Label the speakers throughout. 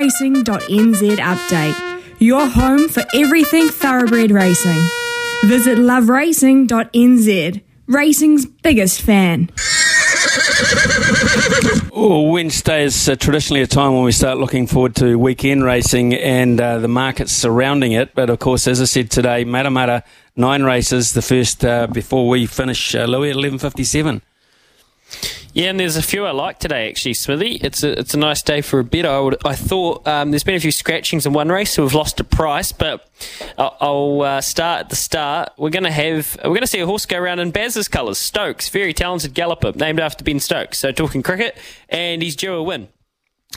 Speaker 1: Racing.nz update. Your home for everything thoroughbred racing. Visit loveracing.nz. Racing's biggest fan.
Speaker 2: Oh, Wednesday is uh, traditionally a time when we start looking forward to weekend racing and uh, the markets surrounding it. But of course, as I said today, Matamata nine races. The first uh, before we finish, uh, Louis at eleven fifty seven.
Speaker 3: Yeah, and there's a few I like today actually, Smithy. It's a it's a nice day for a bet. I would I thought um, there's been a few scratchings in one race, so we've lost a price. But I'll, I'll uh, start at the start. We're going to have we're to see a horse go around in Baz's colours. Stokes, very talented galloper, named after Ben Stokes. So talking cricket, and he's due a win.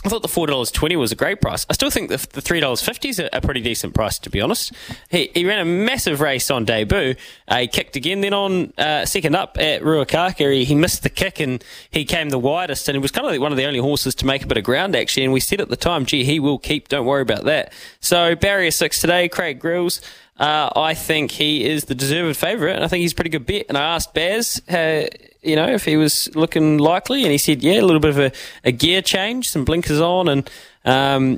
Speaker 3: I thought the four dollars twenty was a great price. I still think the, the three dollars fifty is a, a, pretty decent price, to be honest. He, he ran a massive race on debut. Uh, he kicked again. Then on uh, second up at Ruakaka, he, he, missed the kick and he came the widest. And he was kind of like one of the only horses to make a bit of ground actually. And we said at the time, gee, he will keep. Don't worry about that. So barrier six today, Craig Grylls. Uh, I think he is the deserved favourite, and I think he's a pretty good bet. And I asked Baz, uh, you know, if he was looking likely, and he said, yeah, a little bit of a, a gear change, some blinkers on, and um,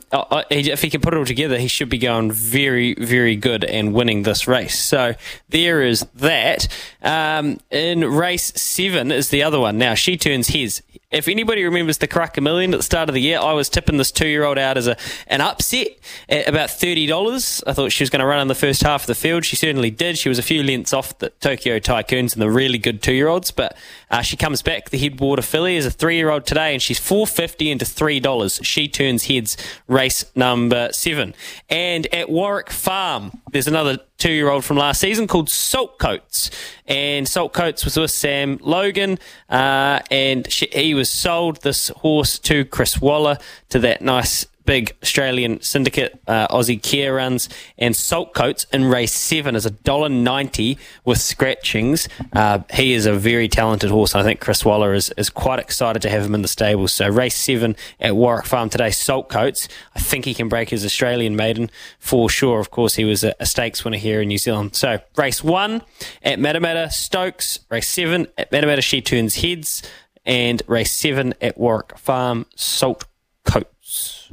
Speaker 3: if he can put it all together, he should be going very, very good and winning this race. So there is that. Um, in race seven is the other one. Now she turns his if anybody remembers the Karaka Million at the start of the year, I was tipping this two year old out as a, an upset at about $30. I thought she was going to run in the first half of the field. She certainly did. She was a few lengths off the Tokyo Tycoons and the really good two year olds, but uh, she comes back. The Headwater filly is a three year old today, and she's 450 into $3. She turns heads race number seven. And at Warwick Farm, there's another two year old from last season called Saltcoats. And Saltcoats was with Sam Logan, uh, and she, he was sold this horse to Chris Waller to that nice big Australian syndicate, uh, Aussie Care runs, and Saltcoats in race seven is a dollar ninety with scratchings. Uh, he is a very talented horse. I think Chris Waller is, is quite excited to have him in the stable. So race seven at Warwick Farm today, Saltcoats. I think he can break his Australian maiden for sure. Of course, he was a, a stakes winner here in New Zealand. So race one at Matamata, Stokes. Race seven at Matamata, she turns heads. And race seven at Warwick Farm, Salt Coats.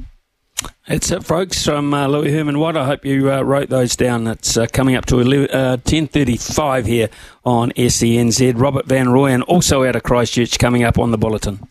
Speaker 2: That's it, folks. From uh, Louis Herman Watt. I hope you uh, wrote those down. It's uh, coming up to 11, uh, 10.35 here on SENZ. Robert Van Rooyen, also out of Christchurch, coming up on the bulletin.